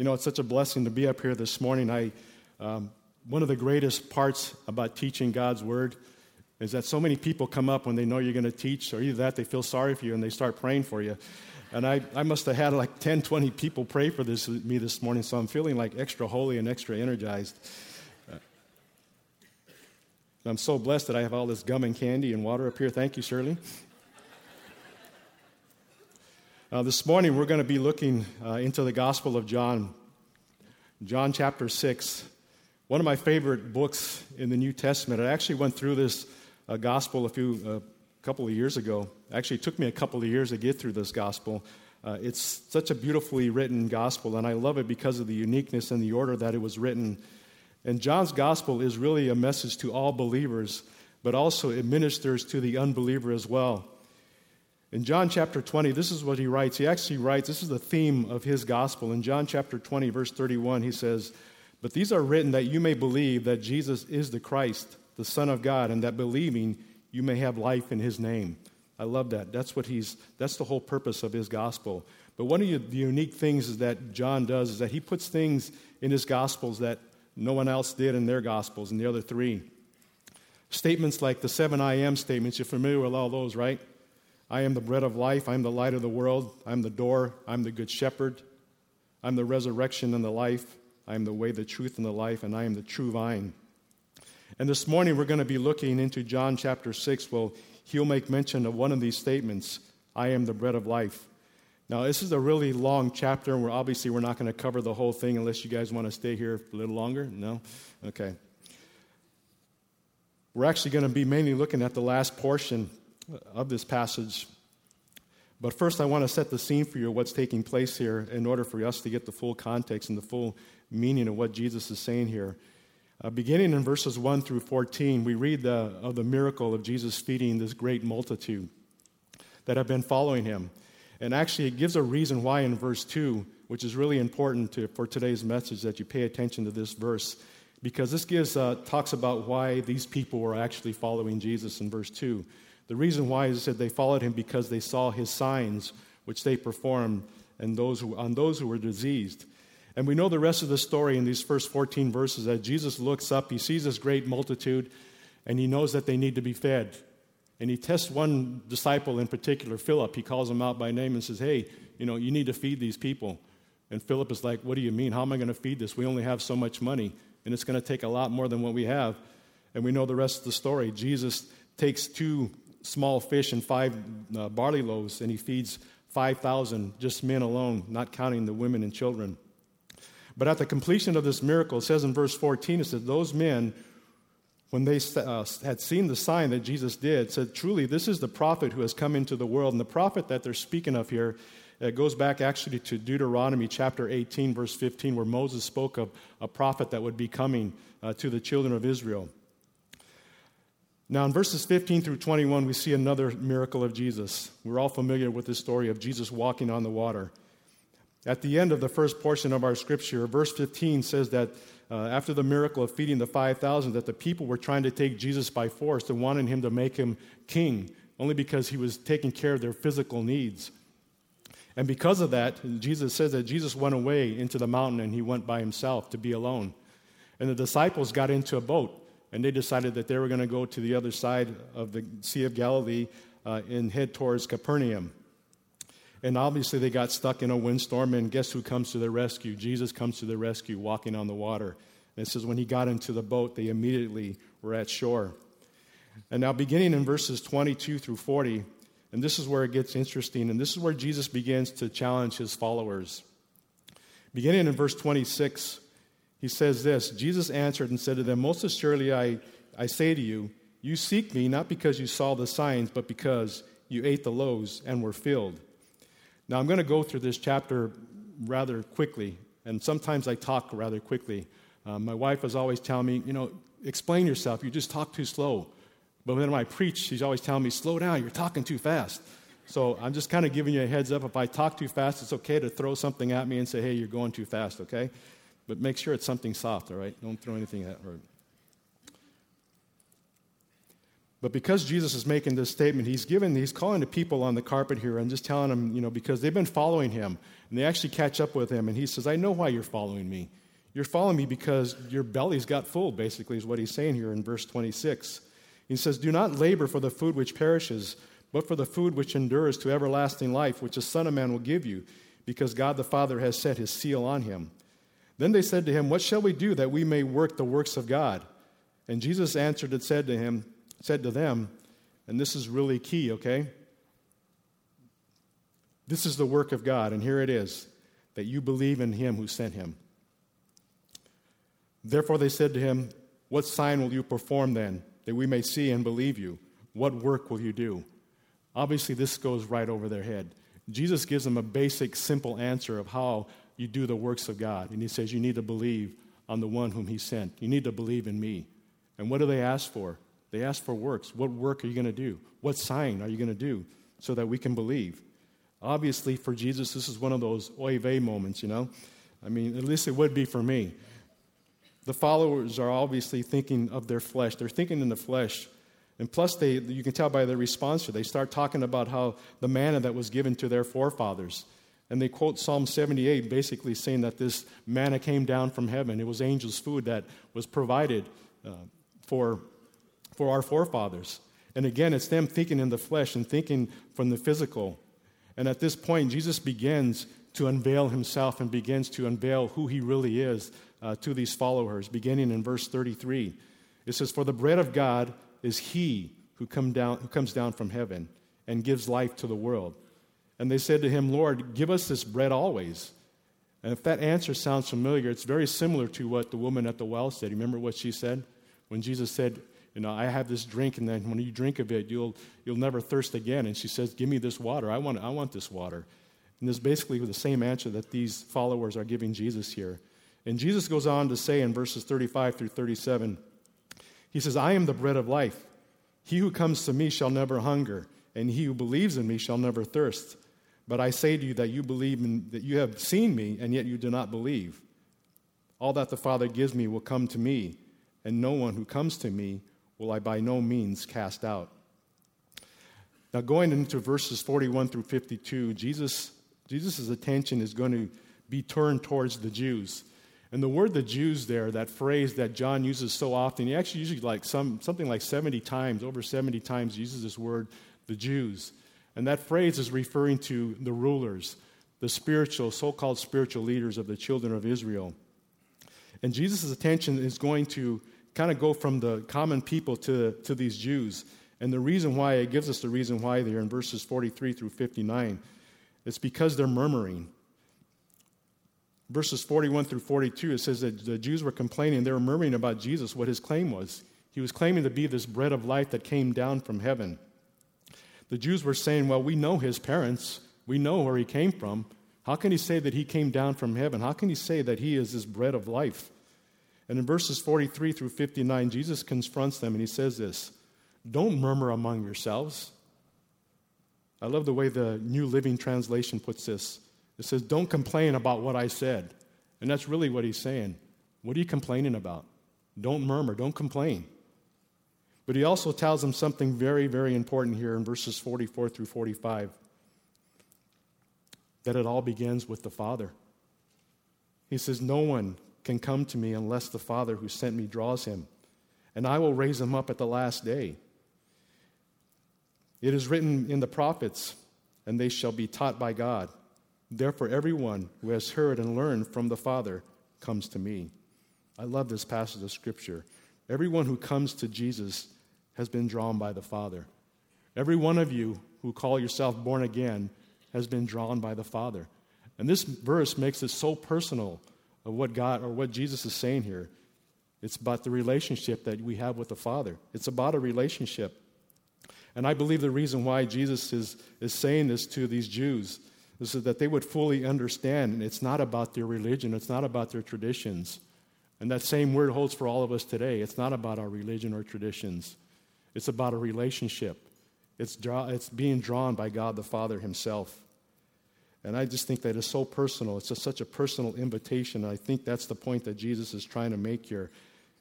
You know, it's such a blessing to be up here this morning. I, um, one of the greatest parts about teaching God's Word is that so many people come up when they know you're going to teach, or either that they feel sorry for you and they start praying for you. And I, I must have had like 10, 20 people pray for this me this morning, so I'm feeling like extra holy and extra energized. I'm so blessed that I have all this gum and candy and water up here. Thank you, Shirley. Uh, this morning, we're going to be looking uh, into the Gospel of John, John chapter 6. One of my favorite books in the New Testament. I actually went through this uh, Gospel a few, a uh, couple of years ago. Actually, it took me a couple of years to get through this Gospel. Uh, it's such a beautifully written Gospel, and I love it because of the uniqueness and the order that it was written. And John's Gospel is really a message to all believers, but also it ministers to the unbeliever as well. In John chapter 20, this is what he writes. He actually writes, this is the theme of his gospel. In John chapter 20, verse 31, he says, But these are written that you may believe that Jesus is the Christ, the Son of God, and that believing you may have life in his name. I love that. That's what he's that's the whole purpose of his gospel. But one of the unique things is that John does is that he puts things in his gospels that no one else did in their gospels, in the other three. Statements like the seven I am statements, you're familiar with all those, right? I am the bread of life. I am the light of the world. I'm the door. I'm the good shepherd. I'm the resurrection and the life. I am the way, the truth, and the life, and I am the true vine. And this morning we're going to be looking into John chapter 6. Well, he'll make mention of one of these statements I am the bread of life. Now, this is a really long chapter, and we're obviously we're not going to cover the whole thing unless you guys want to stay here a little longer. No? Okay. We're actually going to be mainly looking at the last portion of this passage. But first, I want to set the scene for you what's taking place here in order for us to get the full context and the full meaning of what Jesus is saying here. Uh, beginning in verses 1 through 14, we read the, of the miracle of Jesus feeding this great multitude that have been following him. And actually, it gives a reason why in verse 2, which is really important to, for today's message that you pay attention to this verse, because this gives, uh, talks about why these people were actually following Jesus in verse 2. The reason why is that they followed him because they saw his signs, which they performed, and those who, on those who were diseased. And we know the rest of the story in these first 14 verses that Jesus looks up, he sees this great multitude, and he knows that they need to be fed. And he tests one disciple in particular, Philip. He calls him out by name and says, Hey, you know, you need to feed these people. And Philip is like, What do you mean? How am I going to feed this? We only have so much money, and it's going to take a lot more than what we have. And we know the rest of the story. Jesus takes two small fish and five uh, barley loaves, and he feeds 5,000, just men alone, not counting the women and children. But at the completion of this miracle, it says in verse 14, it says, Those men, when they uh, had seen the sign that Jesus did, said, Truly, this is the prophet who has come into the world. And the prophet that they're speaking of here it goes back actually to Deuteronomy chapter 18, verse 15, where Moses spoke of a prophet that would be coming uh, to the children of Israel. Now, in verses 15 through 21, we see another miracle of Jesus. We're all familiar with the story of Jesus walking on the water. At the end of the first portion of our scripture, verse 15 says that uh, after the miracle of feeding the 5,000, that the people were trying to take Jesus by force and wanted him to make him king, only because he was taking care of their physical needs. And because of that, Jesus says that Jesus went away into the mountain and he went by himself to be alone. And the disciples got into a boat and they decided that they were going to go to the other side of the Sea of Galilee uh, and head towards Capernaum. And obviously, they got stuck in a windstorm, and guess who comes to their rescue? Jesus comes to their rescue walking on the water. And it says, when he got into the boat, they immediately were at shore. And now, beginning in verses 22 through 40, and this is where it gets interesting, and this is where Jesus begins to challenge his followers. Beginning in verse 26, he says this Jesus answered and said to them, Most assuredly, I, I say to you, you seek me not because you saw the signs, but because you ate the loaves and were filled. Now, I'm going to go through this chapter rather quickly, and sometimes I talk rather quickly. Uh, my wife is always telling me, you know, explain yourself. You just talk too slow. But when I preach, she's always telling me, slow down, you're talking too fast. So I'm just kind of giving you a heads up. If I talk too fast, it's okay to throw something at me and say, hey, you're going too fast, okay? But make sure it's something soft, all right? Don't throw anything at her. But because Jesus is making this statement, he's giving, he's calling the people on the carpet here and just telling them, you know, because they've been following him and they actually catch up with him. And he says, I know why you're following me. You're following me because your belly's got full, basically, is what he's saying here in verse 26. He says, Do not labor for the food which perishes, but for the food which endures to everlasting life, which the Son of Man will give you, because God the Father has set his seal on him. Then they said to him, What shall we do that we may work the works of God? And Jesus answered and said to him, said to them, and this is really key, okay? This is the work of God, and here it is that you believe in him who sent him. Therefore they said to him, What sign will you perform then, that we may see and believe you? What work will you do? Obviously, this goes right over their head. Jesus gives them a basic, simple answer of how you do the works of God. And he says, You need to believe on the one whom he sent. You need to believe in me. And what do they ask for? They ask for works. What work are you going to do? What sign are you going to do so that we can believe? Obviously, for Jesus, this is one of those oy vey moments, you know? I mean, at least it would be for me. The followers are obviously thinking of their flesh. They're thinking in the flesh. And plus, they, you can tell by their response they start talking about how the manna that was given to their forefathers. And they quote Psalm 78, basically saying that this manna came down from heaven. It was angels' food that was provided uh, for for our forefathers. And again, it's them thinking in the flesh and thinking from the physical. And at this point, Jesus begins to unveil himself and begins to unveil who he really is uh, to these followers, beginning in verse 33. It says, For the bread of God is he who, come down, who comes down from heaven and gives life to the world. And they said to him, Lord, give us this bread always. And if that answer sounds familiar, it's very similar to what the woman at the well said. Remember what she said? When Jesus said, you know, I have this drink, and then when you drink of it, you'll, you'll never thirst again. And she says, Give me this water. I want, I want this water. And is basically the same answer that these followers are giving Jesus here. And Jesus goes on to say in verses 35 through 37, He says, I am the bread of life. He who comes to me shall never hunger, and he who believes in me shall never thirst. But I say to you that you believe that you have seen me, and yet you do not believe. All that the Father gives me will come to me, and no one who comes to me will I by no means cast out. Now, going into verses 41 through 52, Jesus, Jesus's attention is going to be turned towards the Jews. And the word the Jews there, that phrase that John uses so often, he actually usually like some, something like 70 times, over 70 times, uses this word, the Jews. And that phrase is referring to the rulers, the spiritual, so called spiritual leaders of the children of Israel. And Jesus' attention is going to kind of go from the common people to, to these Jews. And the reason why, it gives us the reason why there in verses 43 through 59. It's because they're murmuring. Verses 41 through 42, it says that the Jews were complaining. They were murmuring about Jesus, what his claim was. He was claiming to be this bread of life that came down from heaven. The Jews were saying, Well, we know his parents, we know where he came from. How can he say that he came down from heaven? How can he say that he is this bread of life? And in verses 43 through 59, Jesus confronts them and he says this Don't murmur among yourselves. I love the way the New Living Translation puts this. It says, Don't complain about what I said. And that's really what he's saying. What are you complaining about? Don't murmur, don't complain. But he also tells them something very, very important here in verses 44 through 45 that it all begins with the Father. He says, No one can come to me unless the Father who sent me draws him, and I will raise him up at the last day. It is written in the prophets, and they shall be taught by God. Therefore, everyone who has heard and learned from the Father comes to me. I love this passage of Scripture. Everyone who comes to Jesus has been drawn by the Father. Every one of you who call yourself born again has been drawn by the Father. And this verse makes it so personal of what God or what Jesus is saying here. It's about the relationship that we have with the Father. It's about a relationship. And I believe the reason why Jesus is, is saying this to these Jews is that they would fully understand and it's not about their religion, it's not about their traditions. And that same word holds for all of us today. It's not about our religion or traditions, it's about a relationship. It's, draw, it's being drawn by God the Father Himself. And I just think that is so personal. It's just such a personal invitation. I think that's the point that Jesus is trying to make here.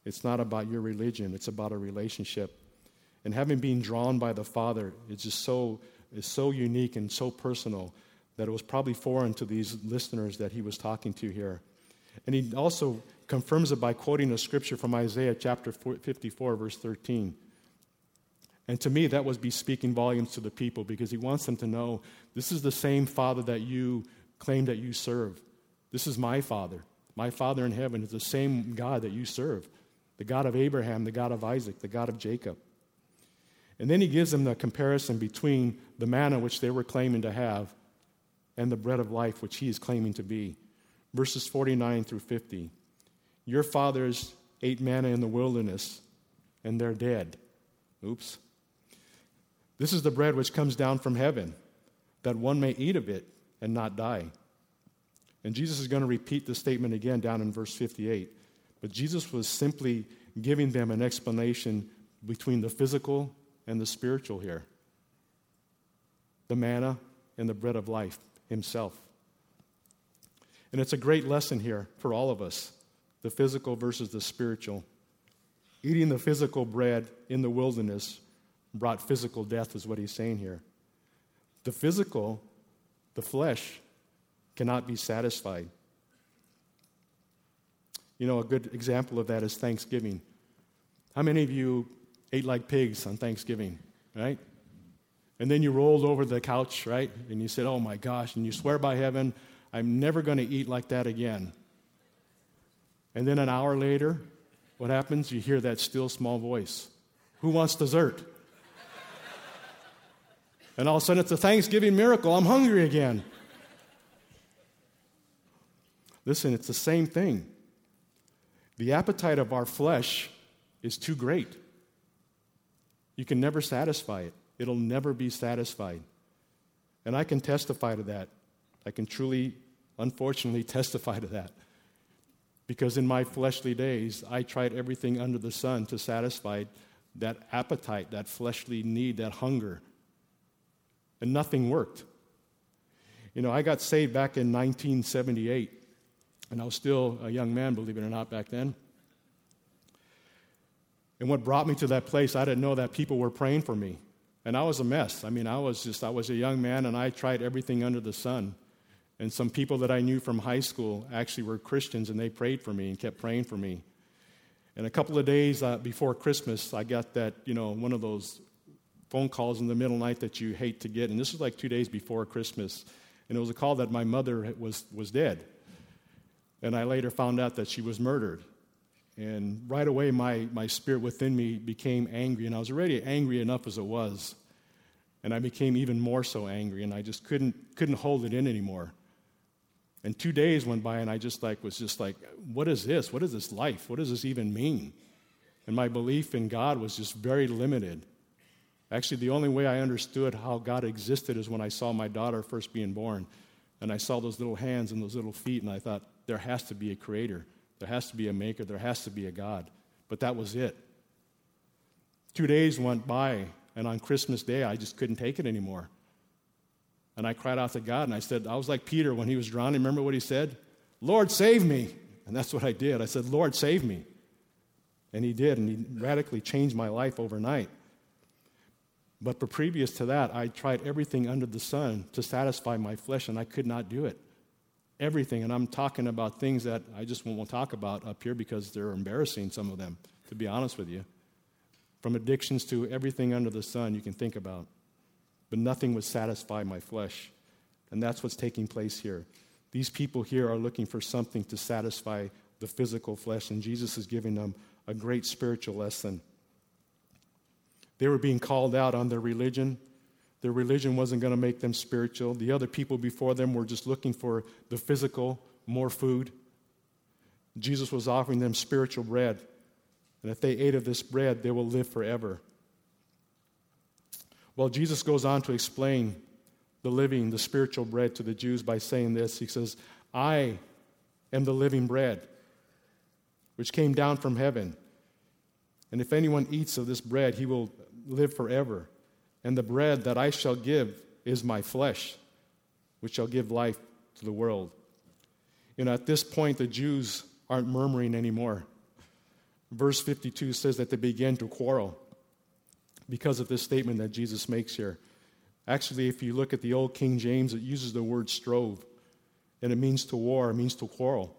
It's not about your religion, it's about a relationship. And having been drawn by the Father is just so, is so unique and so personal that it was probably foreign to these listeners that he was talking to here. And he also confirms it by quoting a scripture from Isaiah chapter 54, verse 13. And to me, that was be speaking volumes to the people because he wants them to know this is the same Father that you claim that you serve. This is my Father. My Father in heaven is the same God that you serve the God of Abraham, the God of Isaac, the God of Jacob. And then he gives them the comparison between the manna which they were claiming to have and the bread of life which he is claiming to be. Verses 49 through 50. Your fathers ate manna in the wilderness, and they're dead. Oops. This is the bread which comes down from heaven, that one may eat of it and not die. And Jesus is going to repeat the statement again down in verse 58. But Jesus was simply giving them an explanation between the physical and the spiritual here the manna and the bread of life himself. And it's a great lesson here for all of us the physical versus the spiritual. Eating the physical bread in the wilderness brought physical death, is what he's saying here. The physical, the flesh, cannot be satisfied. You know, a good example of that is Thanksgiving. How many of you ate like pigs on Thanksgiving, right? And then you rolled over the couch, right? And you said, Oh my gosh, and you swear by heaven, I'm never going to eat like that again. And then an hour later, what happens? You hear that still small voice Who wants dessert? And all of a sudden, it's a Thanksgiving miracle. I'm hungry again. Listen, it's the same thing. The appetite of our flesh is too great. You can never satisfy it, it'll never be satisfied. And I can testify to that. I can truly, unfortunately, testify to that. Because in my fleshly days, I tried everything under the sun to satisfy that appetite, that fleshly need, that hunger. And nothing worked. You know, I got saved back in 1978, and I was still a young man, believe it or not, back then. And what brought me to that place, I didn't know that people were praying for me. And I was a mess. I mean, I was just, I was a young man and I tried everything under the sun. And some people that I knew from high school actually were Christians and they prayed for me and kept praying for me. And a couple of days uh, before Christmas, I got that, you know, one of those phone calls in the middle of the night that you hate to get. And this was like two days before Christmas. And it was a call that my mother was, was dead. And I later found out that she was murdered. And right away, my, my spirit within me became angry. And I was already angry enough as it was. And I became even more so angry. And I just couldn't, couldn't hold it in anymore. And two days went by, and I just like was just like, what is this? What is this life? What does this even mean? And my belief in God was just very limited. Actually, the only way I understood how God existed is when I saw my daughter first being born. And I saw those little hands and those little feet, and I thought, there has to be a creator. There has to be a maker. There has to be a God. But that was it. Two days went by, and on Christmas Day, I just couldn't take it anymore. And I cried out to God, and I said, I was like Peter when he was drowning. Remember what he said? Lord, save me. And that's what I did. I said, Lord, save me. And he did, and he radically changed my life overnight. But previous to that, I tried everything under the sun to satisfy my flesh, and I could not do it everything. And I'm talking about things that I just won't talk about up here because they're embarrassing, some of them, to be honest with you. From addictions to everything under the sun you can think about. But nothing would satisfy my flesh. And that's what's taking place here. These people here are looking for something to satisfy the physical flesh, and Jesus is giving them a great spiritual lesson. They were being called out on their religion, their religion wasn't going to make them spiritual. The other people before them were just looking for the physical, more food. Jesus was offering them spiritual bread. And if they ate of this bread, they will live forever. Well, Jesus goes on to explain the living, the spiritual bread to the Jews by saying this. He says, I am the living bread, which came down from heaven. And if anyone eats of this bread, he will live forever. And the bread that I shall give is my flesh, which shall give life to the world. You know, at this point, the Jews aren't murmuring anymore. Verse 52 says that they began to quarrel. because of this statement that Jesus makes here. Actually, if you look at the old King James, it uses the word strove, and it means to war, it means to quarrel.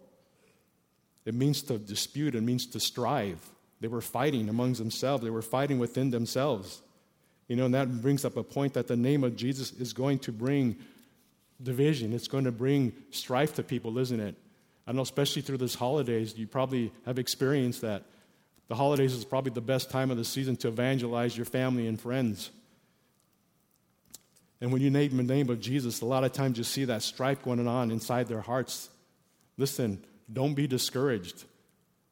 It means to dispute, it means to strive. They were fighting amongst themselves, they were fighting within themselves. You know, and that brings up a point that the name of Jesus is going to bring division, it's going to bring strife to people, isn't it? I know, especially through this holidays, you probably have experienced that. The holidays is probably the best time of the season to evangelize your family and friends. And when you name the name of Jesus, a lot of times you see that strife going on inside their hearts. Listen, don't be discouraged.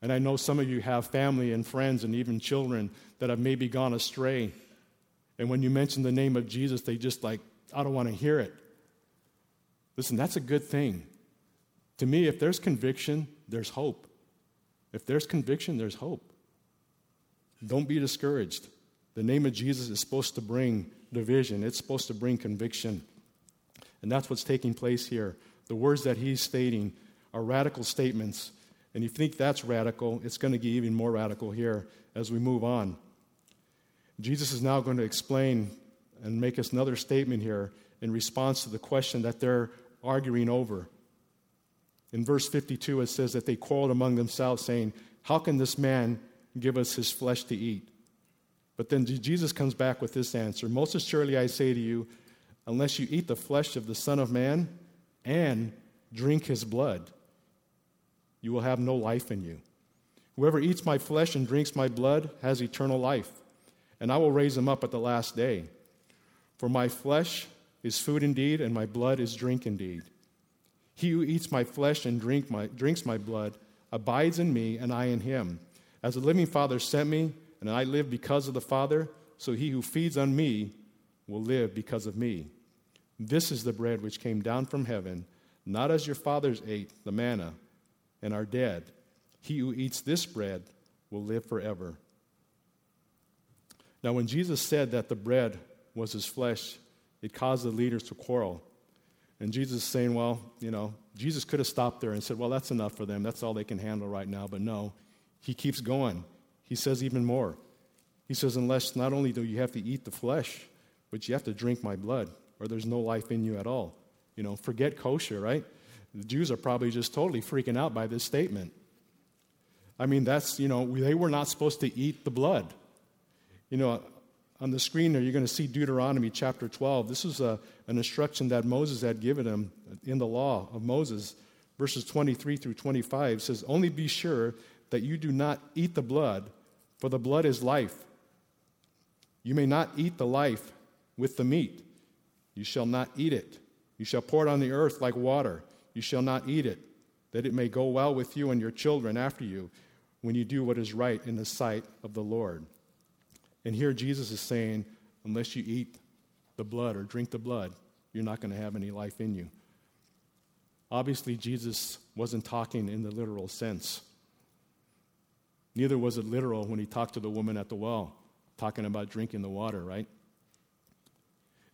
And I know some of you have family and friends and even children that have maybe gone astray. And when you mention the name of Jesus, they just like, I don't want to hear it. Listen, that's a good thing. To me, if there's conviction, there's hope. If there's conviction, there's hope. Don't be discouraged. The name of Jesus is supposed to bring division, it's supposed to bring conviction. And that's what's taking place here. The words that he's stating are radical statements. And you think that's radical, it's going to get even more radical here as we move on. Jesus is now going to explain and make us another statement here in response to the question that they're arguing over. In verse 52, it says that they quarreled among themselves, saying, How can this man give us his flesh to eat? But then Jesus comes back with this answer Most assuredly I say to you, unless you eat the flesh of the Son of Man and drink his blood, you will have no life in you. Whoever eats my flesh and drinks my blood has eternal life, and I will raise him up at the last day. For my flesh is food indeed, and my blood is drink indeed. He who eats my flesh and drink my, drinks my blood abides in me, and I in him. As the living Father sent me, and I live because of the Father, so he who feeds on me will live because of me. This is the bread which came down from heaven, not as your fathers ate the manna and are dead. He who eats this bread will live forever. Now, when Jesus said that the bread was his flesh, it caused the leaders to quarrel. And Jesus saying, well, you know, Jesus could have stopped there and said, well, that's enough for them. That's all they can handle right now. But no, he keeps going. He says even more. He says, unless not only do you have to eat the flesh, but you have to drink my blood, or there's no life in you at all. You know, forget kosher, right? The Jews are probably just totally freaking out by this statement. I mean, that's, you know, they were not supposed to eat the blood. You know, on the screen there, you're going to see Deuteronomy chapter 12. This is a, an instruction that Moses had given him in the law of Moses. Verses 23 through 25 says, Only be sure that you do not eat the blood, for the blood is life. You may not eat the life with the meat. You shall not eat it. You shall pour it on the earth like water. You shall not eat it, that it may go well with you and your children after you when you do what is right in the sight of the Lord. And here Jesus is saying, unless you eat the blood or drink the blood, you're not going to have any life in you. Obviously, Jesus wasn't talking in the literal sense. Neither was it literal when he talked to the woman at the well, talking about drinking the water, right?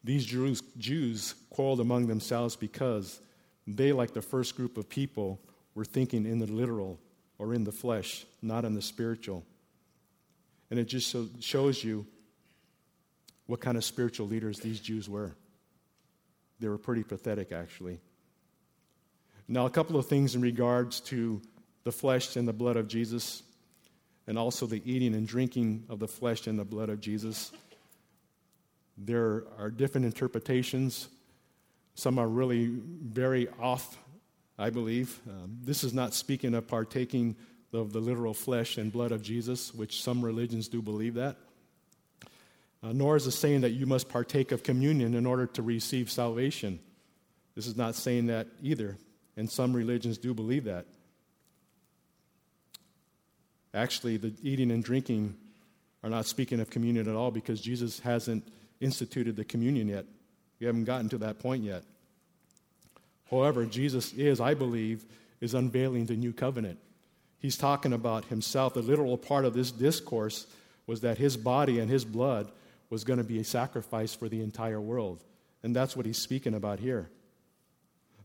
These Jews, Jews quarreled among themselves because they, like the first group of people, were thinking in the literal or in the flesh, not in the spiritual. And it just shows you what kind of spiritual leaders these Jews were. They were pretty pathetic, actually. Now, a couple of things in regards to the flesh and the blood of Jesus, and also the eating and drinking of the flesh and the blood of Jesus. There are different interpretations. Some are really very off, I believe. Um, this is not speaking of partaking of the literal flesh and blood of Jesus, which some religions do believe that. Uh, nor is it saying that you must partake of communion in order to receive salvation. This is not saying that either, and some religions do believe that. Actually, the eating and drinking are not speaking of communion at all because Jesus hasn't instituted the communion yet. We haven't gotten to that point yet. However, Jesus is, I believe, is unveiling the new covenant. He's talking about himself. The literal part of this discourse was that his body and his blood was going to be a sacrifice for the entire world. And that's what he's speaking about here.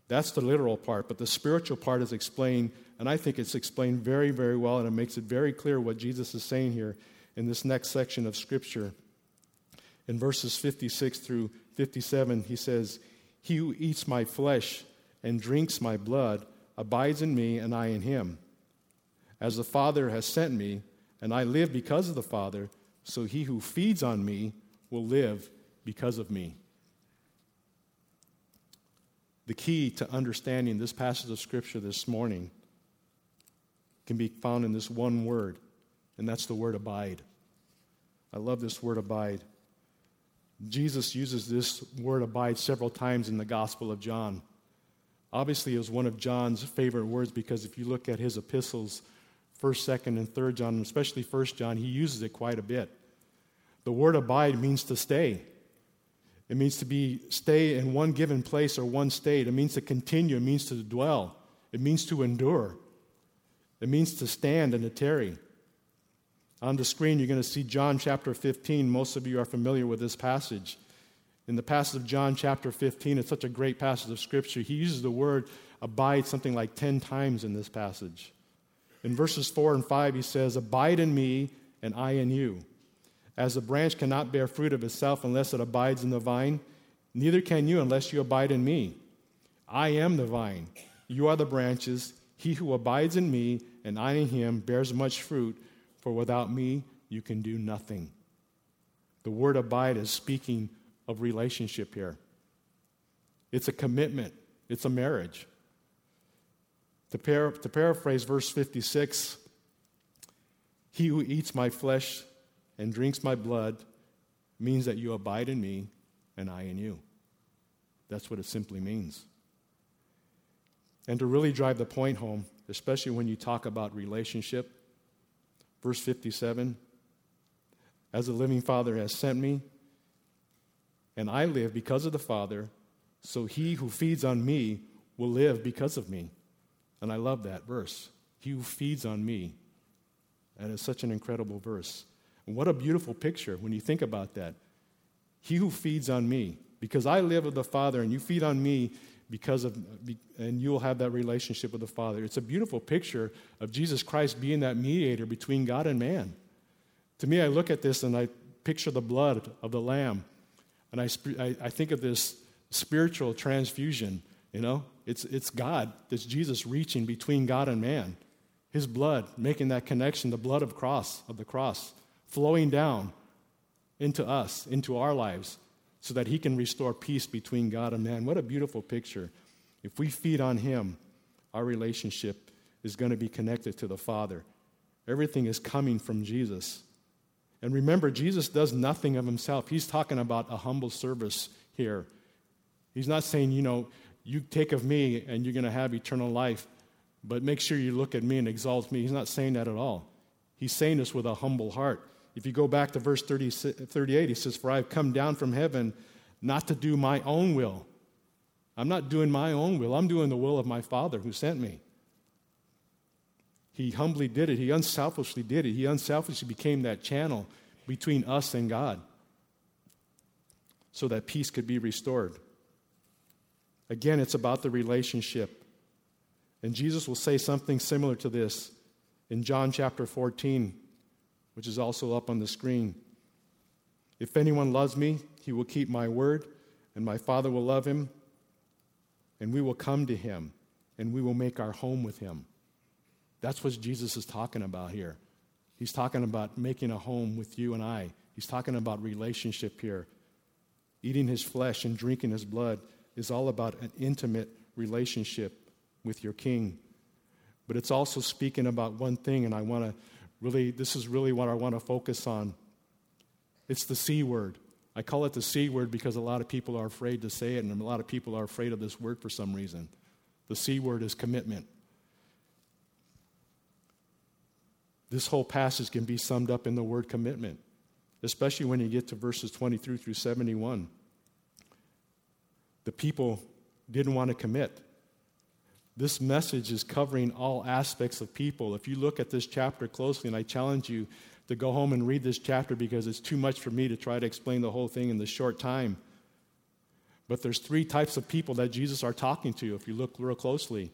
That's the literal part, but the spiritual part is explained, and I think it's explained very, very well, and it makes it very clear what Jesus is saying here in this next section of Scripture. In verses 56 through 57, he says, He who eats my flesh and drinks my blood abides in me, and I in him. As the Father has sent me, and I live because of the Father, so he who feeds on me will live because of me. The key to understanding this passage of Scripture this morning can be found in this one word, and that's the word abide. I love this word abide. Jesus uses this word abide several times in the Gospel of John. Obviously, it was one of John's favorite words because if you look at his epistles, 1st, 2nd, and 3rd John, especially 1st John, he uses it quite a bit. The word abide means to stay. It means to be stay in one given place or one state. It means to continue. It means to dwell. It means to endure. It means to stand and to tarry. On the screen, you're going to see John chapter 15. Most of you are familiar with this passage. In the passage of John chapter 15, it's such a great passage of Scripture. He uses the word abide something like 10 times in this passage. In verses 4 and 5, he says, Abide in me, and I in you. As a branch cannot bear fruit of itself unless it abides in the vine, neither can you unless you abide in me. I am the vine, you are the branches. He who abides in me, and I in him, bears much fruit, for without me you can do nothing. The word abide is speaking of relationship here. It's a commitment, it's a marriage. To, par- to paraphrase verse 56, he who eats my flesh and drinks my blood means that you abide in me and I in you. That's what it simply means. And to really drive the point home, especially when you talk about relationship, verse 57 As the living Father has sent me, and I live because of the Father, so he who feeds on me will live because of me. And I love that verse. He who feeds on me. And it's such an incredible verse. And what a beautiful picture when you think about that. He who feeds on me, because I live with the Father, and you feed on me because of, and you'll have that relationship with the Father. It's a beautiful picture of Jesus Christ being that mediator between God and man. To me, I look at this and I picture the blood of the Lamb, and I, I, think of this spiritual transfusion, you know? It's, it's God, it's Jesus reaching between God and man. His blood, making that connection, the blood of cross, of the cross, flowing down into us, into our lives, so that he can restore peace between God and man. What a beautiful picture. If we feed on him, our relationship is going to be connected to the Father. Everything is coming from Jesus. And remember, Jesus does nothing of himself. He's talking about a humble service here. He's not saying, you know, you take of me and you're going to have eternal life, but make sure you look at me and exalt me. He's not saying that at all. He's saying this with a humble heart. If you go back to verse 30, 38, he says, For I have come down from heaven not to do my own will. I'm not doing my own will, I'm doing the will of my Father who sent me. He humbly did it, he unselfishly did it. He unselfishly became that channel between us and God so that peace could be restored. Again, it's about the relationship. And Jesus will say something similar to this in John chapter 14, which is also up on the screen. If anyone loves me, he will keep my word, and my Father will love him, and we will come to him, and we will make our home with him. That's what Jesus is talking about here. He's talking about making a home with you and I. He's talking about relationship here. Eating his flesh and drinking his blood is all about an intimate relationship with your king. But it's also speaking about one thing, and I want to really, this is really what I want to focus on. It's the C word. I call it the C word because a lot of people are afraid to say it, and a lot of people are afraid of this word for some reason. The C word is commitment. This whole passage can be summed up in the word commitment, especially when you get to verses 23 through 71 the people didn't want to commit. This message is covering all aspects of people. If you look at this chapter closely, and I challenge you to go home and read this chapter because it's too much for me to try to explain the whole thing in this short time. But there's three types of people that Jesus are talking to if you look real closely.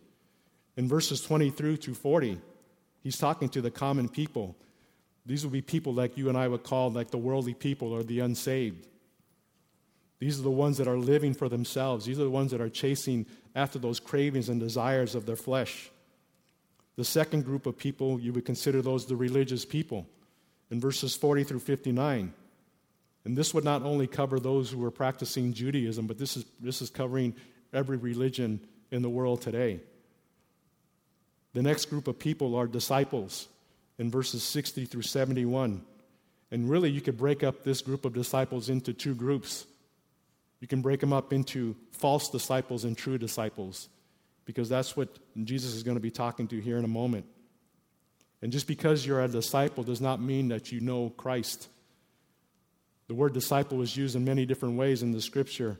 In verses 20 through to 40, he's talking to the common people. These would be people like you and I would call like the worldly people or the unsaved. These are the ones that are living for themselves. These are the ones that are chasing after those cravings and desires of their flesh. The second group of people, you would consider those the religious people in verses 40 through 59. And this would not only cover those who were practicing Judaism, but this is, this is covering every religion in the world today. The next group of people are disciples in verses 60 through 71. And really, you could break up this group of disciples into two groups. You can break them up into false disciples and true disciples, because that's what Jesus is going to be talking to here in a moment. And just because you're a disciple does not mean that you know Christ. The word disciple is used in many different ways in the scripture.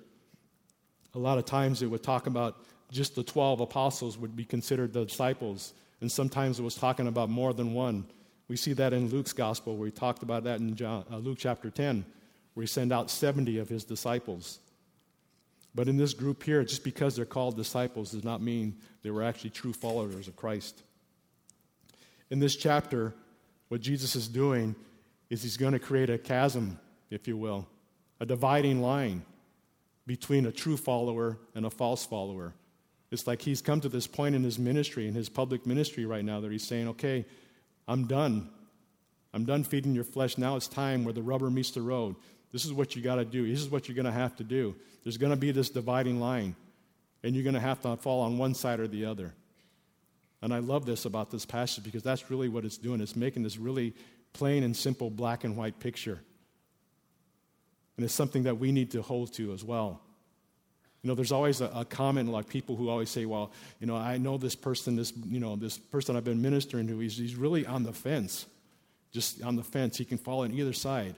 A lot of times it would talk about just the 12 apostles would be considered the disciples, and sometimes it was talking about more than one. We see that in Luke's gospel, where he talked about that in John, uh, Luke chapter 10, where he sent out 70 of his disciples. But in this group here, just because they're called disciples does not mean they were actually true followers of Christ. In this chapter, what Jesus is doing is he's going to create a chasm if you will, a dividing line between a true follower and a false follower. It's like he's come to this point in his ministry, in his public ministry right now, that he's saying, okay, I'm done. I'm done feeding your flesh. Now it's time where the rubber meets the road. This is what you got to do. This is what you're going to have to do. There's going to be this dividing line, and you're going to have to fall on one side or the other. And I love this about this passage because that's really what it's doing. It's making this really plain and simple black and white picture. And it's something that we need to hold to as well. You know, there's always a, a, comment like people who always say, well, you know, I know this person, this, you know, this person I've been ministering to, he's, he's really on the fence. Just on the fence. He can fall on either side.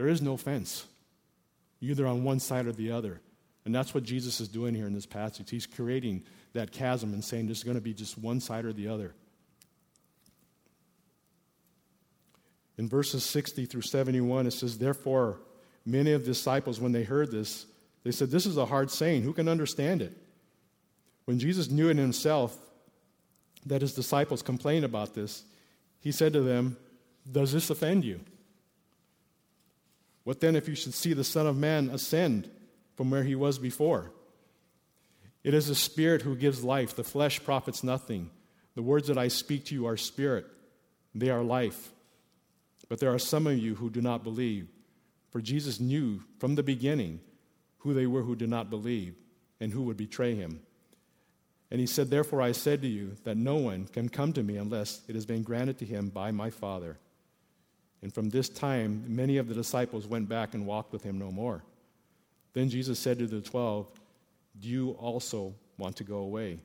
There is no fence. You're either on one side or the other. And that's what Jesus is doing here in this passage. He's creating that chasm and saying there's going to be just one side or the other. In verses 60 through 71, it says, Therefore, Many of the disciples, when they heard this, they said, This is a hard saying. Who can understand it? When Jesus knew in himself that his disciples complained about this, he said to them, Does this offend you? What then if you should see the Son of Man ascend from where he was before? It is the Spirit who gives life, the flesh profits nothing. The words that I speak to you are spirit, they are life. But there are some of you who do not believe. For Jesus knew from the beginning who they were who did not believe and who would betray him. And he said, Therefore I said to you that no one can come to me unless it has been granted to him by my Father. And from this time, many of the disciples went back and walked with him no more. Then Jesus said to the twelve, Do you also want to go away?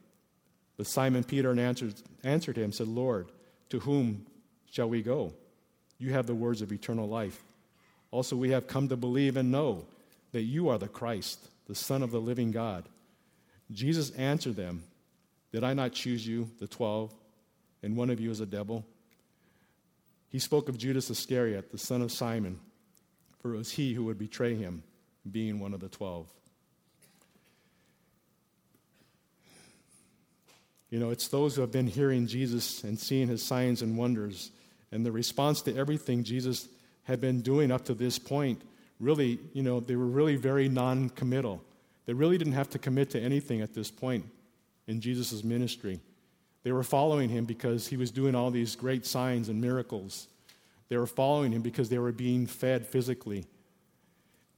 But Simon Peter answered, answered him, said, Lord, to whom shall we go? You have the words of eternal life. Also, we have come to believe and know that you are the Christ, the Son of the living God. Jesus answered them, Did I not choose you, the twelve, and one of you is a devil? He spoke of Judas Iscariot, the son of Simon, for it was he who would betray him, being one of the twelve. You know, it's those who have been hearing Jesus and seeing his signs and wonders, and the response to everything Jesus had been doing up to this point, really, you know, they were really very non committal. They really didn't have to commit to anything at this point in Jesus' ministry. They were following him because he was doing all these great signs and miracles. They were following him because they were being fed physically.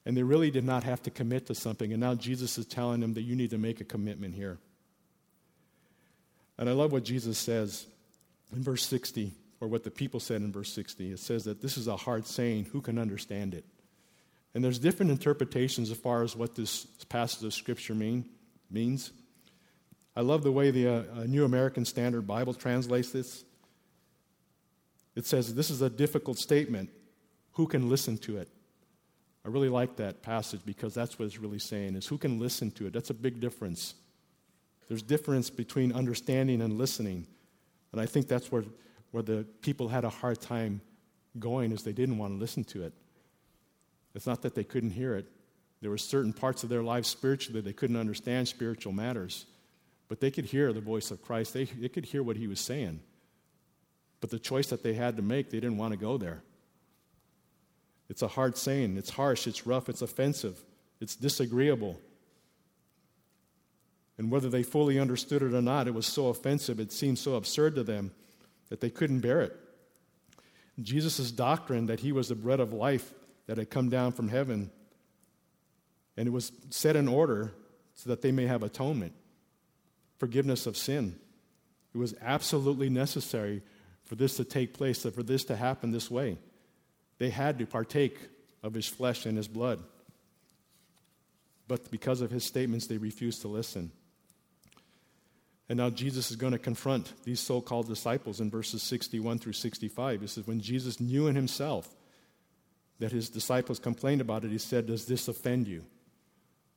And they really did not have to commit to something. And now Jesus is telling them that you need to make a commitment here. And I love what Jesus says in verse 60 or what the people said in verse 60. It says that this is a hard saying. Who can understand it? And there's different interpretations as far as what this passage of Scripture mean, means. I love the way the uh, New American Standard Bible translates this. It says, This is a difficult statement. Who can listen to it? I really like that passage because that's what it's really saying is who can listen to it. That's a big difference. There's difference between understanding and listening. And I think that's where where the people had a hard time going is they didn't want to listen to it. It's not that they couldn't hear it. There were certain parts of their lives spiritually that they couldn't understand spiritual matters, but they could hear the voice of Christ. They, they could hear what he was saying. But the choice that they had to make, they didn't want to go there. It's a hard saying. It's harsh. It's rough. It's offensive. it's disagreeable. And whether they fully understood it or not, it was so offensive, it seemed so absurd to them that they couldn't bear it. Jesus' doctrine that he was the bread of life that had come down from heaven, and it was set in order so that they may have atonement, forgiveness of sin. It was absolutely necessary for this to take place, for this to happen this way. They had to partake of his flesh and his blood. But because of his statements, they refused to listen. And now Jesus is going to confront these so called disciples in verses 61 through 65. He says, When Jesus knew in himself that his disciples complained about it, he said, Does this offend you?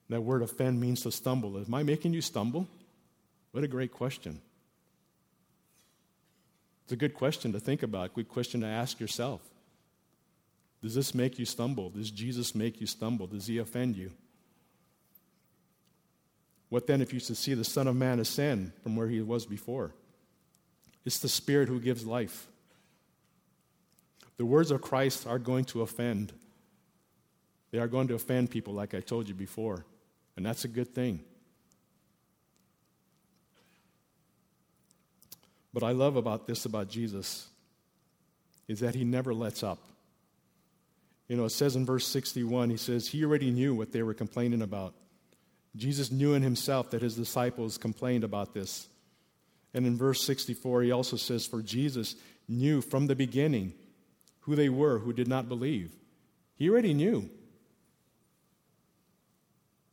That word offend means to stumble. Am I making you stumble? What a great question. It's a good question to think about, a good question to ask yourself. Does this make you stumble? Does Jesus make you stumble? Does he offend you? What then if you should see the Son of Man ascend from where he was before? It's the Spirit who gives life. The words of Christ are going to offend. They are going to offend people, like I told you before. And that's a good thing. But I love about this about Jesus is that he never lets up. You know, it says in verse 61, he says, He already knew what they were complaining about. Jesus knew in himself that his disciples complained about this. And in verse 64, he also says, For Jesus knew from the beginning who they were who did not believe. He already knew.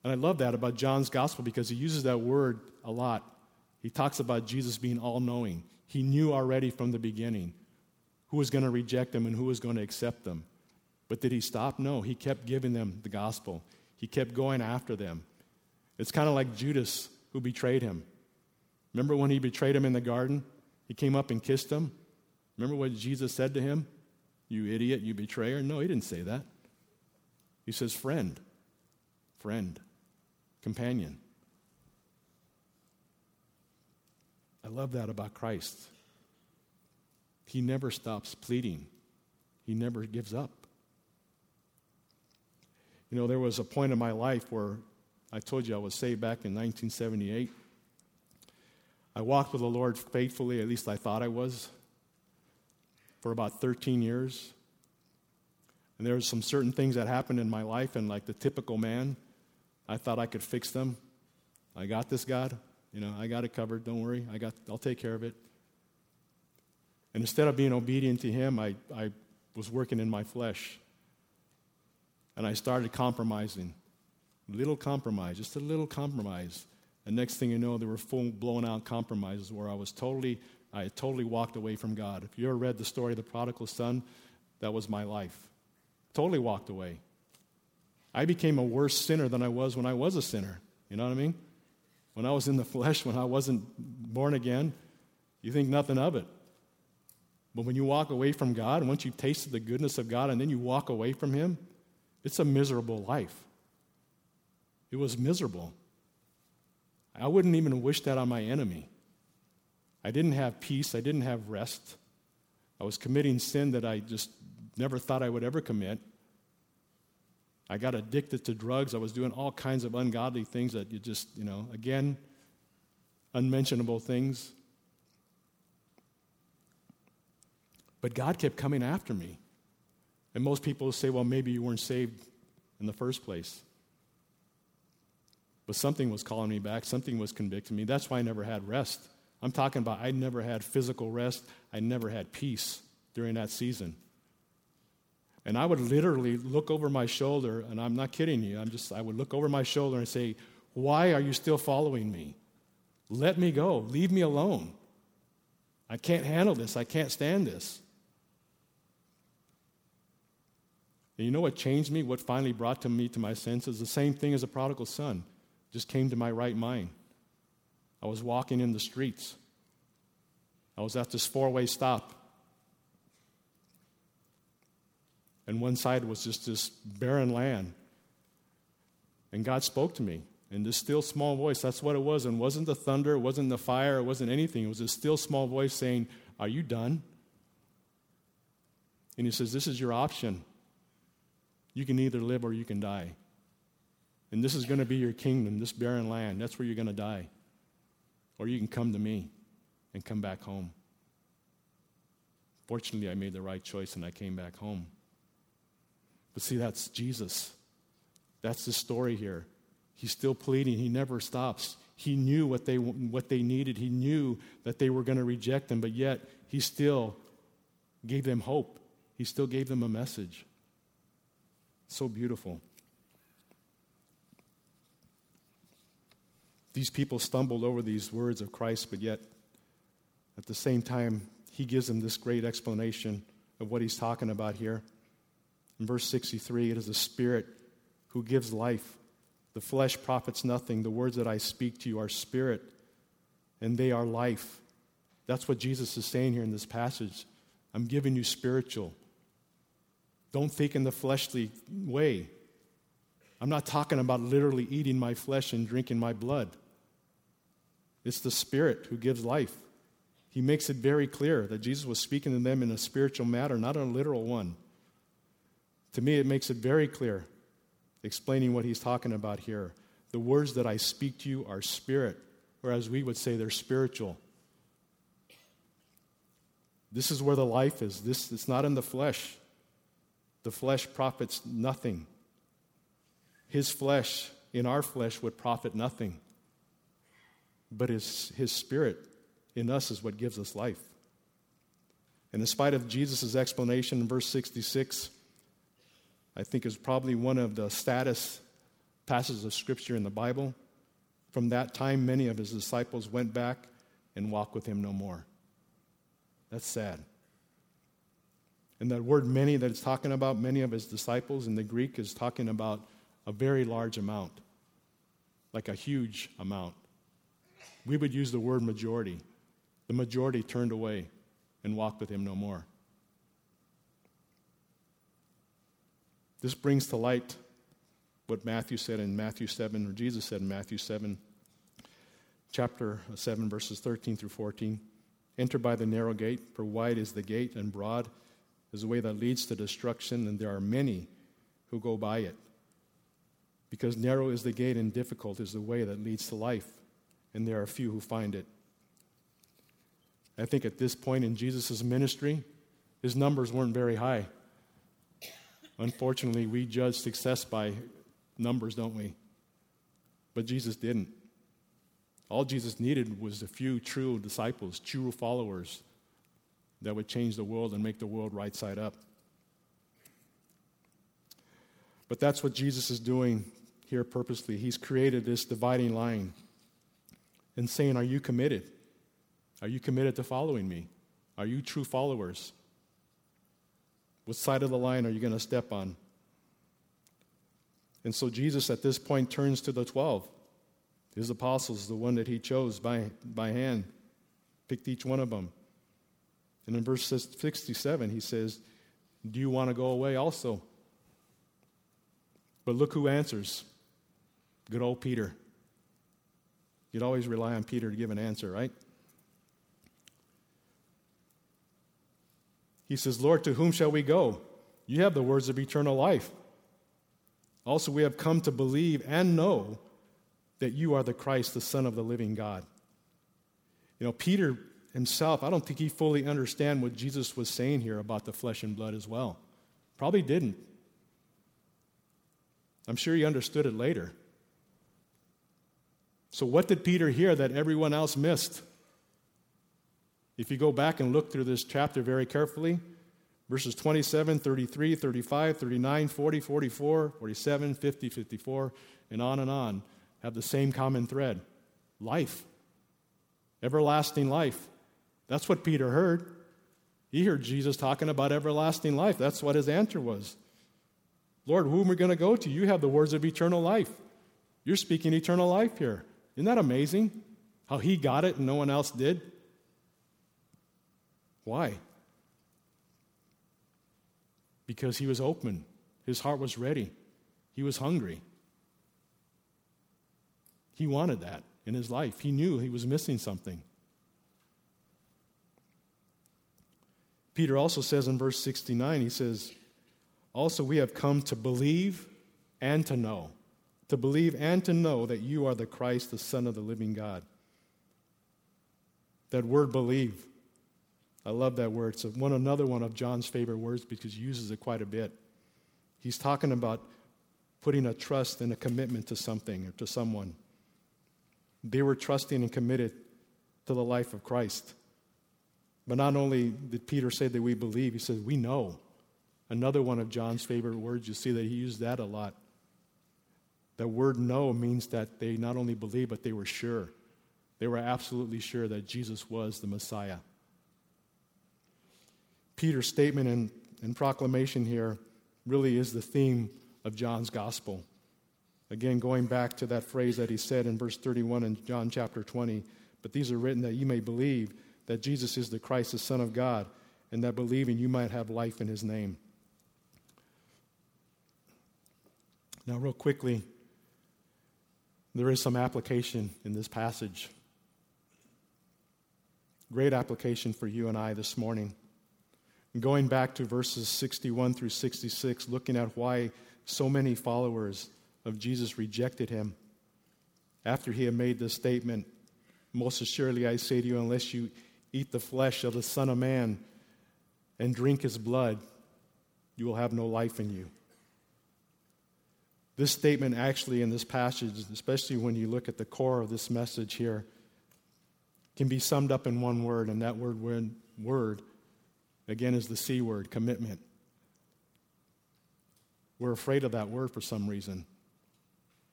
And I love that about John's gospel because he uses that word a lot. He talks about Jesus being all knowing. He knew already from the beginning who was going to reject him and who was going to accept them. But did he stop? No. He kept giving them the gospel, he kept going after them. It's kind of like Judas who betrayed him. Remember when he betrayed him in the garden? He came up and kissed him. Remember what Jesus said to him? You idiot, you betrayer. No, he didn't say that. He says, friend, friend, companion. I love that about Christ. He never stops pleading, he never gives up. You know, there was a point in my life where I told you I was saved back in 1978. I walked with the Lord faithfully, at least I thought I was, for about 13 years. And there were some certain things that happened in my life, and like the typical man, I thought I could fix them. I got this, God. You know, I got it covered. Don't worry. I got, I'll take care of it. And instead of being obedient to Him, I, I was working in my flesh. And I started compromising. Little compromise, just a little compromise. And next thing you know, there were full blown out compromises where I was totally, I had totally walked away from God. If you ever read the story of the prodigal son, that was my life. Totally walked away. I became a worse sinner than I was when I was a sinner. You know what I mean? When I was in the flesh, when I wasn't born again, you think nothing of it. But when you walk away from God, and once you've tasted the goodness of God and then you walk away from Him, it's a miserable life. It was miserable. I wouldn't even wish that on my enemy. I didn't have peace. I didn't have rest. I was committing sin that I just never thought I would ever commit. I got addicted to drugs. I was doing all kinds of ungodly things that you just, you know, again, unmentionable things. But God kept coming after me. And most people say, well, maybe you weren't saved in the first place. But something was calling me back, something was convicting me. That's why I never had rest. I'm talking about I never had physical rest, I never had peace during that season. And I would literally look over my shoulder, and I'm not kidding you, I'm just, I would look over my shoulder and say, Why are you still following me? Let me go. Leave me alone. I can't handle this. I can't stand this. And you know what changed me? What finally brought to me to my senses? The same thing as a prodigal son just came to my right mind. I was walking in the streets. I was at this four way stop. And one side was just this barren land. And God spoke to me in this still small voice. That's what it was. And it wasn't the thunder, it wasn't the fire, it wasn't anything. It was a still small voice saying, Are you done? And He says, This is your option. You can either live or you can die. And this is going to be your kingdom, this barren land. That's where you're going to die. Or you can come to me and come back home. Fortunately, I made the right choice and I came back home. But see, that's Jesus. That's the story here. He's still pleading, he never stops. He knew what they, what they needed, he knew that they were going to reject him, but yet he still gave them hope. He still gave them a message. So beautiful. These people stumbled over these words of Christ, but yet at the same time, he gives them this great explanation of what he's talking about here. In verse 63, it is the Spirit who gives life. The flesh profits nothing. The words that I speak to you are spirit, and they are life. That's what Jesus is saying here in this passage. I'm giving you spiritual. Don't think in the fleshly way. I'm not talking about literally eating my flesh and drinking my blood. It's the Spirit who gives life. He makes it very clear that Jesus was speaking to them in a spiritual matter, not a literal one. To me, it makes it very clear, explaining what he's talking about here. The words that I speak to you are spirit, or as we would say, they're spiritual. This is where the life is. This it's not in the flesh. The flesh profits nothing. His flesh, in our flesh, would profit nothing but his, his spirit in us is what gives us life. And in spite of Jesus' explanation in verse 66, I think is probably one of the status passages of Scripture in the Bible. From that time, many of his disciples went back and walked with him no more. That's sad. And that word many that it's talking about, many of his disciples in the Greek, is talking about a very large amount, like a huge amount we would use the word majority. The majority turned away and walked with him no more. This brings to light what Matthew said in Matthew 7, or Jesus said in Matthew 7, chapter 7, verses 13 through 14. Enter by the narrow gate, for wide is the gate, and broad is the way that leads to destruction, and there are many who go by it. Because narrow is the gate, and difficult is the way that leads to life and there are few who find it. I think at this point in Jesus' ministry, his numbers weren't very high. Unfortunately, we judge success by numbers, don't we? But Jesus didn't. All Jesus needed was a few true disciples, true followers that would change the world and make the world right side up. But that's what Jesus is doing here purposely. He's created this dividing line and saying, Are you committed? Are you committed to following me? Are you true followers? What side of the line are you going to step on? And so Jesus at this point turns to the 12, his apostles, the one that he chose by, by hand, picked each one of them. And in verse 67, he says, Do you want to go away also? But look who answers. Good old Peter. You'd always rely on Peter to give an answer, right? He says, Lord, to whom shall we go? You have the words of eternal life. Also, we have come to believe and know that you are the Christ, the Son of the living God. You know, Peter himself, I don't think he fully understand what Jesus was saying here about the flesh and blood as well. Probably didn't. I'm sure he understood it later. So, what did Peter hear that everyone else missed? If you go back and look through this chapter very carefully, verses 27, 33, 35, 39, 40, 44, 47, 50, 54, and on and on have the same common thread life, everlasting life. That's what Peter heard. He heard Jesus talking about everlasting life. That's what his answer was. Lord, whom are we going to go to? You have the words of eternal life. You're speaking eternal life here. Isn't that amazing? How he got it and no one else did? Why? Because he was open, his heart was ready, he was hungry. He wanted that in his life. He knew he was missing something. Peter also says in verse 69, he says, Also, we have come to believe and to know. to believe and to know that you are the Christ, the Son of the living God. That word believe. I love that word. It's one another one of John's favorite words because he uses it quite a bit. He's talking about putting a trust and a commitment to something or to someone. They were trusting and committed to the life of Christ. But not only did Peter say that we believe, he said, we know. Another one of John's favorite words, you see that he used that a lot. The word know means that they not only believed, but they were sure. They were absolutely sure that Jesus was the Messiah. Peter's statement and, and proclamation here really is the theme of John's gospel. Again, going back to that phrase that he said in verse 31 in John chapter 20, but these are written that you may believe that Jesus is the Christ, the Son of God, and that believing you might have life in his name. Now, real quickly, there is some application in this passage. Great application for you and I this morning. Going back to verses 61 through 66, looking at why so many followers of Jesus rejected him. After he had made this statement, Most assuredly I say to you, unless you eat the flesh of the Son of Man and drink his blood, you will have no life in you. This statement, actually, in this passage, especially when you look at the core of this message here, can be summed up in one word, and that word, word again, is the C word commitment. We're afraid of that word for some reason.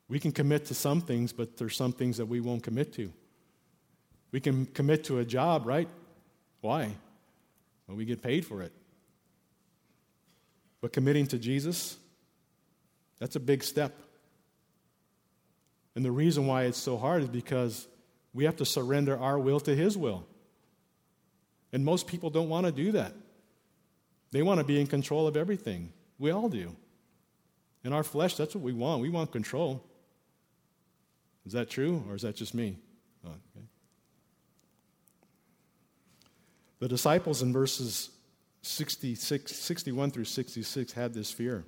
We can commit to some things, but there's some things that we won't commit to. We can commit to a job, right? Why? Well, we get paid for it. But committing to Jesus, that's a big step. And the reason why it's so hard is because we have to surrender our will to His will. And most people don't want to do that. They want to be in control of everything. We all do. In our flesh, that's what we want. We want control. Is that true, or is that just me? Oh, okay. The disciples in verses 66, 61 through 66 had this fear.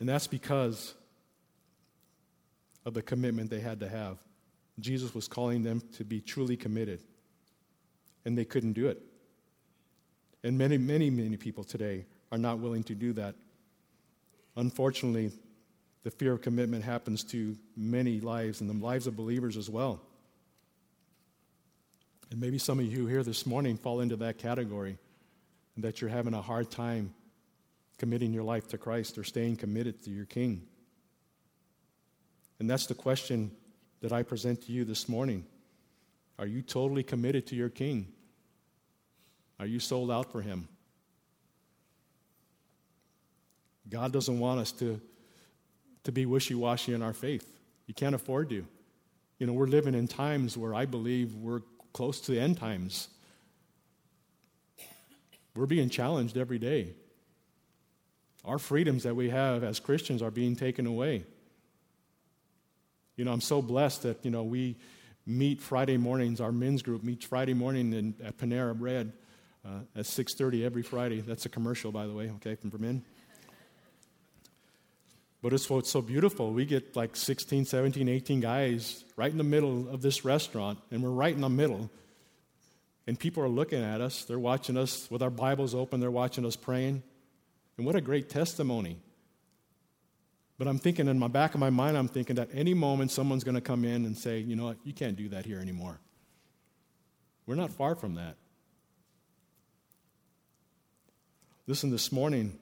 And that's because of the commitment they had to have. Jesus was calling them to be truly committed, and they couldn't do it. And many, many, many people today are not willing to do that. Unfortunately, the fear of commitment happens to many lives and the lives of believers as well. And maybe some of you here this morning fall into that category that you're having a hard time committing your life to Christ or staying committed to your King. And that's the question that I present to you this morning. Are you totally committed to your King? Are you sold out for Him? God doesn't want us to, to be wishy washy in our faith. You can't afford to. You know, we're living in times where I believe we're close to the end times. We're being challenged every day. Our freedoms that we have as Christians are being taken away. You know, I'm so blessed that, you know, we meet Friday mornings, our men's group meets Friday morning in, at Panera Bread uh, at 6.30 every Friday. That's a commercial, by the way, okay, from men. But it's what's so beautiful. We get like 16, 17, 18 guys right in the middle of this restaurant, and we're right in the middle. And people are looking at us. They're watching us with our Bibles open. They're watching us praying. And what a great testimony. But I'm thinking in my back of my mind, I'm thinking that any moment someone's going to come in and say, you know what, you can't do that here anymore. We're not far from that. Listen, this morning,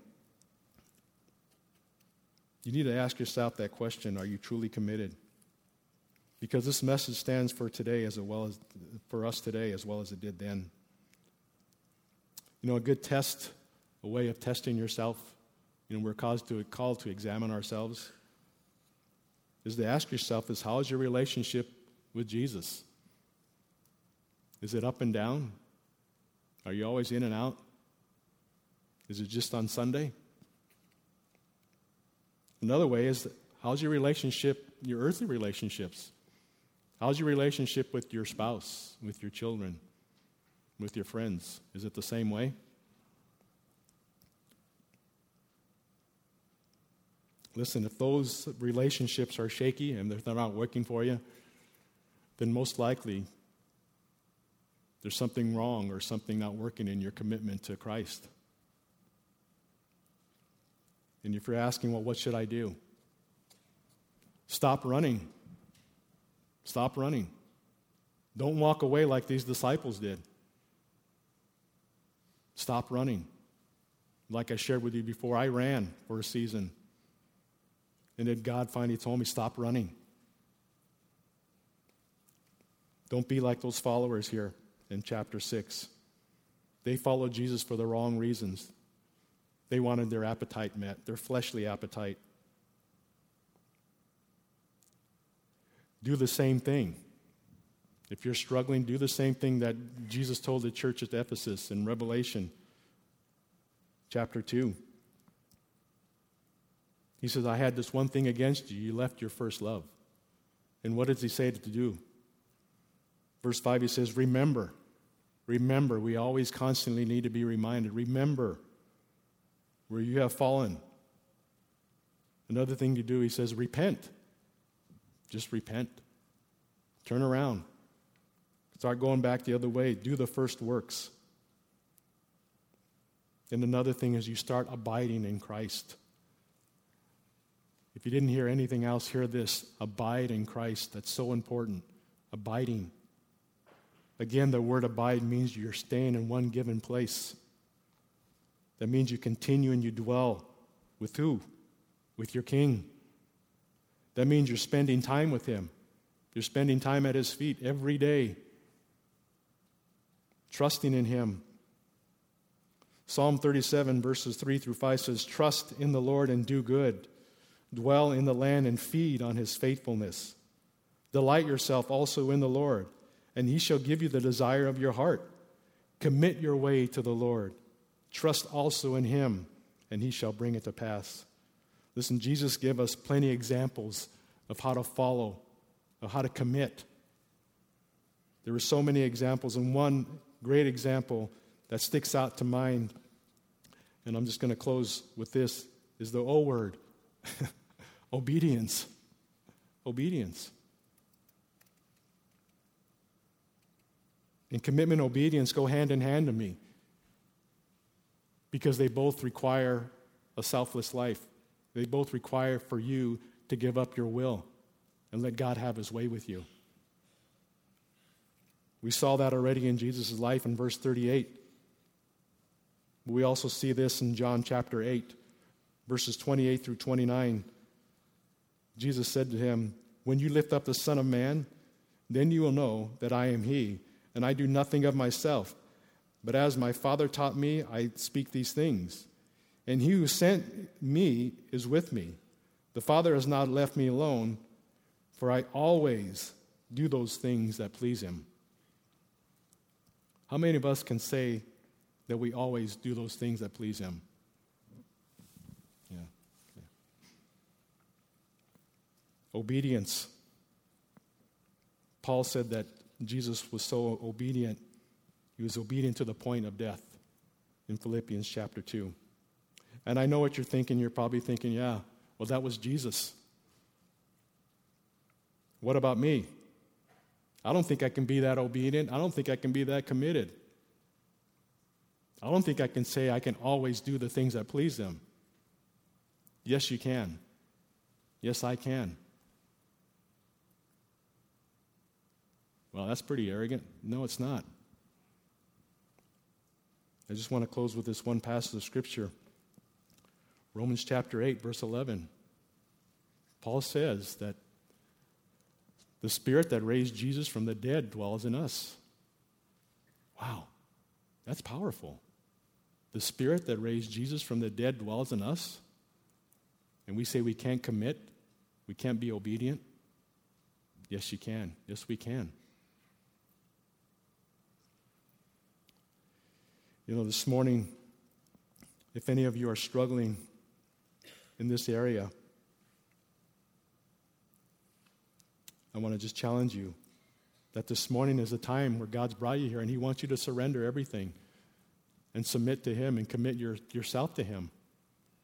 you need to ask yourself that question Are you truly committed? Because this message stands for today as well as for us today as well as it did then. You know, a good test, a way of testing yourself, you know, we're called to, called to examine ourselves, is to ask yourself is how is your relationship with Jesus? Is it up and down? Are you always in and out? Is it just on Sunday? Another way is how's your relationship, your earthly relationships? How's your relationship with your spouse, with your children, with your friends? Is it the same way? Listen, if those relationships are shaky and they're not working for you, then most likely there's something wrong or something not working in your commitment to Christ. And if you're asking, well, what should I do? Stop running. Stop running. Don't walk away like these disciples did. Stop running. Like I shared with you before, I ran for a season. And then God finally told me, stop running. Don't be like those followers here in chapter 6. They followed Jesus for the wrong reasons. They wanted their appetite met, their fleshly appetite. Do the same thing. If you're struggling, do the same thing that Jesus told the church at Ephesus in Revelation chapter 2. He says, I had this one thing against you. You left your first love. And what does he say to do? Verse 5, he says, Remember. Remember. We always constantly need to be reminded. Remember where you have fallen. Another thing to do, he says, repent. Just repent. Turn around. Start going back the other way. Do the first works. And another thing is you start abiding in Christ. If you didn't hear anything else, hear this abide in Christ. That's so important. Abiding. Again, the word abide means you're staying in one given place. That means you continue and you dwell with who? With your king. That means you're spending time with him. You're spending time at his feet every day, trusting in him. Psalm 37, verses 3 through 5 says, Trust in the Lord and do good. Dwell in the land and feed on his faithfulness. Delight yourself also in the Lord, and he shall give you the desire of your heart. Commit your way to the Lord. Trust also in him, and he shall bring it to pass. Listen, Jesus gave us plenty examples of how to follow, of how to commit. There were so many examples, and one great example that sticks out to mind, and I'm just going to close with this, is the O word obedience. Obedience. And commitment and obedience go hand in hand to me because they both require a selfless life. They both require for you to give up your will and let God have his way with you. We saw that already in Jesus' life in verse 38. We also see this in John chapter 8, verses 28 through 29. Jesus said to him, When you lift up the Son of Man, then you will know that I am He, and I do nothing of myself. But as my Father taught me, I speak these things. And he who sent me is with me. The Father has not left me alone, for I always do those things that please him. How many of us can say that we always do those things that please him? Yeah. Obedience. Paul said that Jesus was so obedient he was obedient to the point of death in Philippians chapter 2. And I know what you're thinking. You're probably thinking, yeah, well, that was Jesus. What about me? I don't think I can be that obedient. I don't think I can be that committed. I don't think I can say I can always do the things that please them. Yes, you can. Yes, I can. Well, that's pretty arrogant. No, it's not. I just want to close with this one passage of Scripture Romans chapter 8, verse 11. Paul says that the Spirit that raised Jesus from the dead dwells in us. Wow, that's powerful. The Spirit that raised Jesus from the dead dwells in us. And we say we can't commit, we can't be obedient. Yes, you can. Yes, we can. You know, this morning, if any of you are struggling in this area, I want to just challenge you that this morning is a time where God's brought you here and He wants you to surrender everything and submit to Him and commit your, yourself to Him.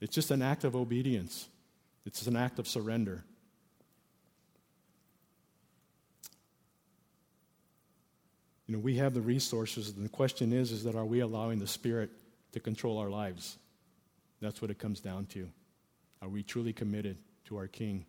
It's just an act of obedience. It's an act of surrender. You know, we have the resources, and the question is, is that are we allowing the Spirit to control our lives? That's what it comes down to. Are we truly committed to our King?